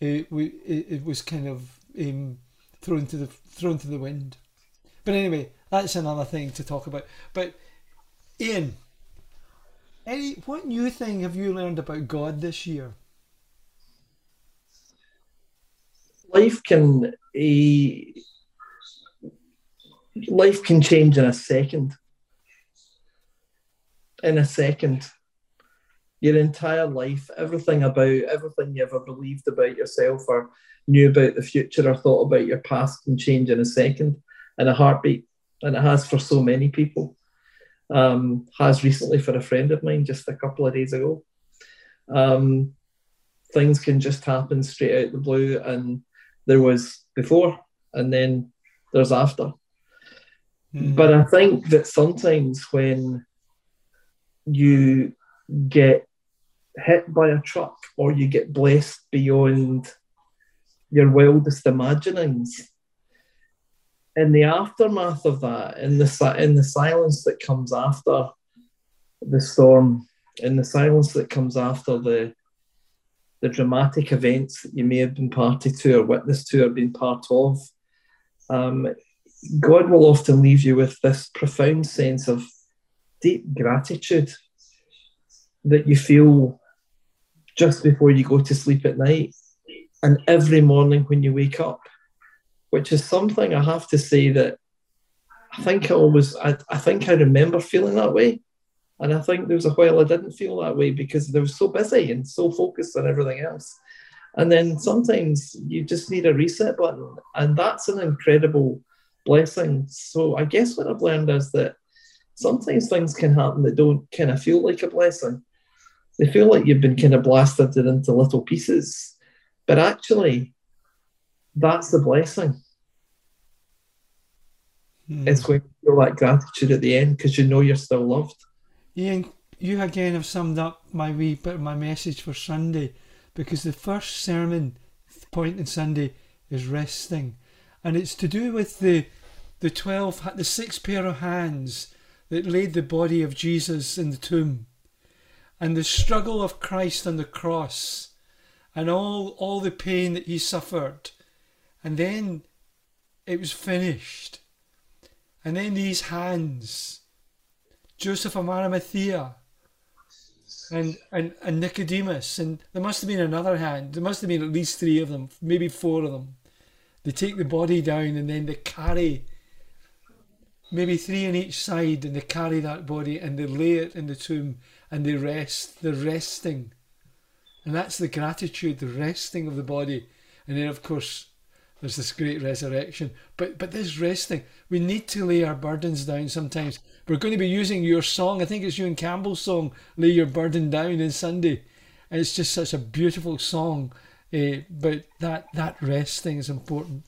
It, we, it, it was kind of um, thrown to the thrown to the wind. But anyway, that's another thing to talk about. But Ian, what new thing have you learned about God this year? Life can a life can change in a second. In a second. Your entire life, everything about everything you ever believed about yourself or knew about the future or thought about your past can change in a second, in a heartbeat and it has for so many people. Um, has recently for a friend of mine just a couple of days ago. Um, things can just happen straight out the blue, and there was before, and then there's after. Mm. But I think that sometimes when you get hit by a truck or you get blessed beyond your wildest imaginings, in the aftermath of that, in the in the silence that comes after the storm, in the silence that comes after the the dramatic events that you may have been party to or witness to or been part of, um, God will often leave you with this profound sense of deep gratitude that you feel just before you go to sleep at night and every morning when you wake up which is something I have to say that I think I always, I, I think I remember feeling that way. And I think there was a while I didn't feel that way because I was so busy and so focused on everything else. And then sometimes you just need a reset button, and that's an incredible blessing. So I guess what I've learned is that sometimes things can happen that don't kind of feel like a blessing. They feel like you've been kind of blasted into little pieces, but actually, that's the blessing. Mm. It's when you feel that gratitude at the end because you know you're still loved. Ian, you again have summed up my wee bit of my message for Sunday, because the first sermon point in Sunday is resting, and it's to do with the the twelve the six pair of hands that laid the body of Jesus in the tomb, and the struggle of Christ on the cross, and all all the pain that he suffered, and then it was finished, and then these hands Joseph of Arimathea and, and, and Nicodemus. And there must have been another hand. There must have been at least three of them, maybe four of them. They take the body down and then they carry maybe three on each side and they carry that body and they lay it in the tomb and they rest. They're resting. And that's the gratitude, the resting of the body. And then, of course, there's this great resurrection. But but this resting, we need to lay our burdens down sometimes. We're going to be using your song. I think it's you and Campbell's song, "Lay Your Burden Down" in Sunday, and it's just such a beautiful song. Uh, but that that resting is important.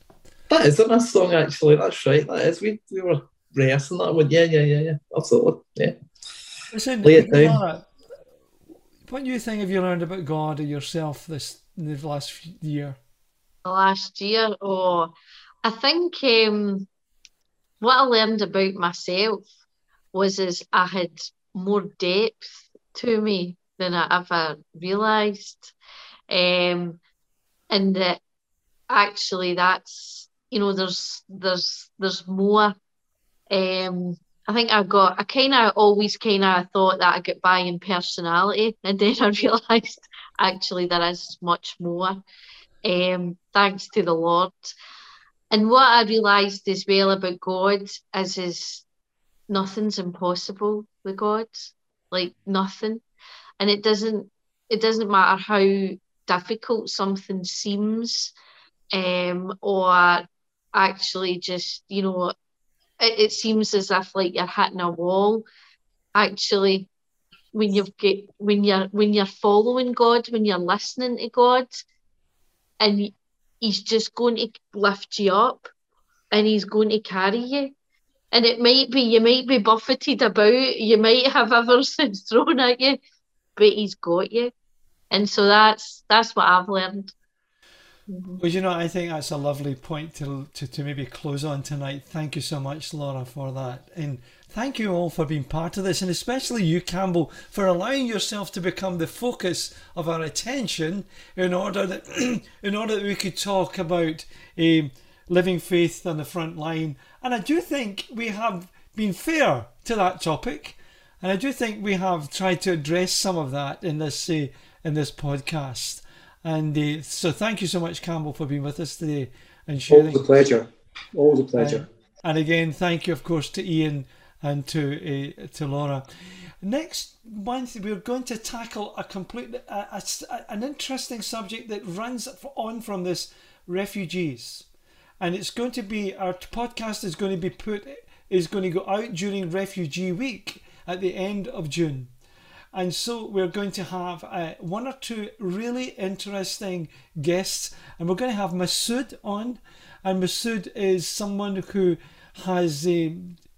That is a nice song, actually. That's right. That is. We we were rehearsing that one. Yeah, yeah, yeah, yeah. Absolutely. Yeah. Listen, Lay it down. What new thing have you learned about God or yourself this in the last year? Last year. Oh, I think um, what I learned about myself was is I had more depth to me than I ever realised. Um, and that actually that's you know there's there's there's more um I think I got I kind of always kind of thought that I get by in personality and then I realized actually there is much more um, thanks to the Lord. And what I realised as well about God is, is nothing's impossible with God, like nothing. And it doesn't it doesn't matter how difficult something seems, um, or actually just you know, it, it seems as if like you're hitting a wall. Actually, when you've get when you're when you're following God, when you're listening to God, and he's just going to lift you up and he's going to carry you. And it might be, you might be buffeted about, you might have everything thrown at you, but he's got you. And so that's that's what I've learned. Mm-hmm. Well, you know, I think that's a lovely point to, to, to maybe close on tonight. Thank you so much, Laura, for that. And thank you all for being part of this, and especially you, Campbell, for allowing yourself to become the focus of our attention in order that, in order that we could talk about um, living faith on the front line. And I do think we have been fair to that topic, and I do think we have tried to address some of that in this uh, in this podcast. And uh, so, thank you so much, Campbell, for being with us today and sharing. Always a pleasure. Always a pleasure. Uh, and again, thank you, of course, to Ian and to uh, to Laura. Next month, we're going to tackle a complete, a, an interesting subject that runs on from this refugees, and it's going to be our podcast is going to be put is going to go out during Refugee Week at the end of June. And so we're going to have uh, one or two really interesting guests, and we're going to have Masood on. And Masood is someone who has uh,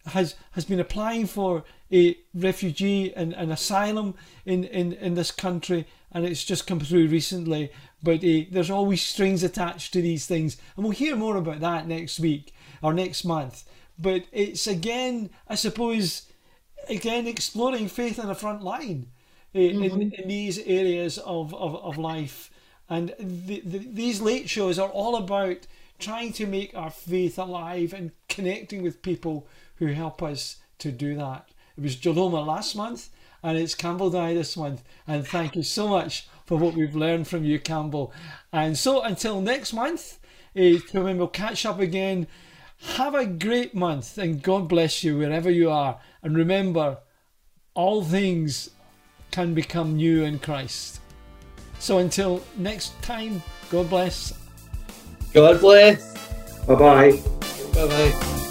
has has been applying for a refugee and an asylum in, in, in this country, and it's just come through recently. But uh, there's always strings attached to these things, and we'll hear more about that next week or next month. But it's again, I suppose again exploring faith on the front line mm-hmm. in, in, these areas of, of, of life. And the, the, these late shows are all about trying to make our faith alive and connecting with people who help us to do that. It was Jaloma last month and it's Campbell Dye this month. And thank you so much for what we've learned from you, Campbell. And so until next month, eh, when we'll catch up again, have a great month and God bless you wherever you are. And remember, all things can become new in Christ. So until next time, God bless. God bless. Bye bye. Bye bye.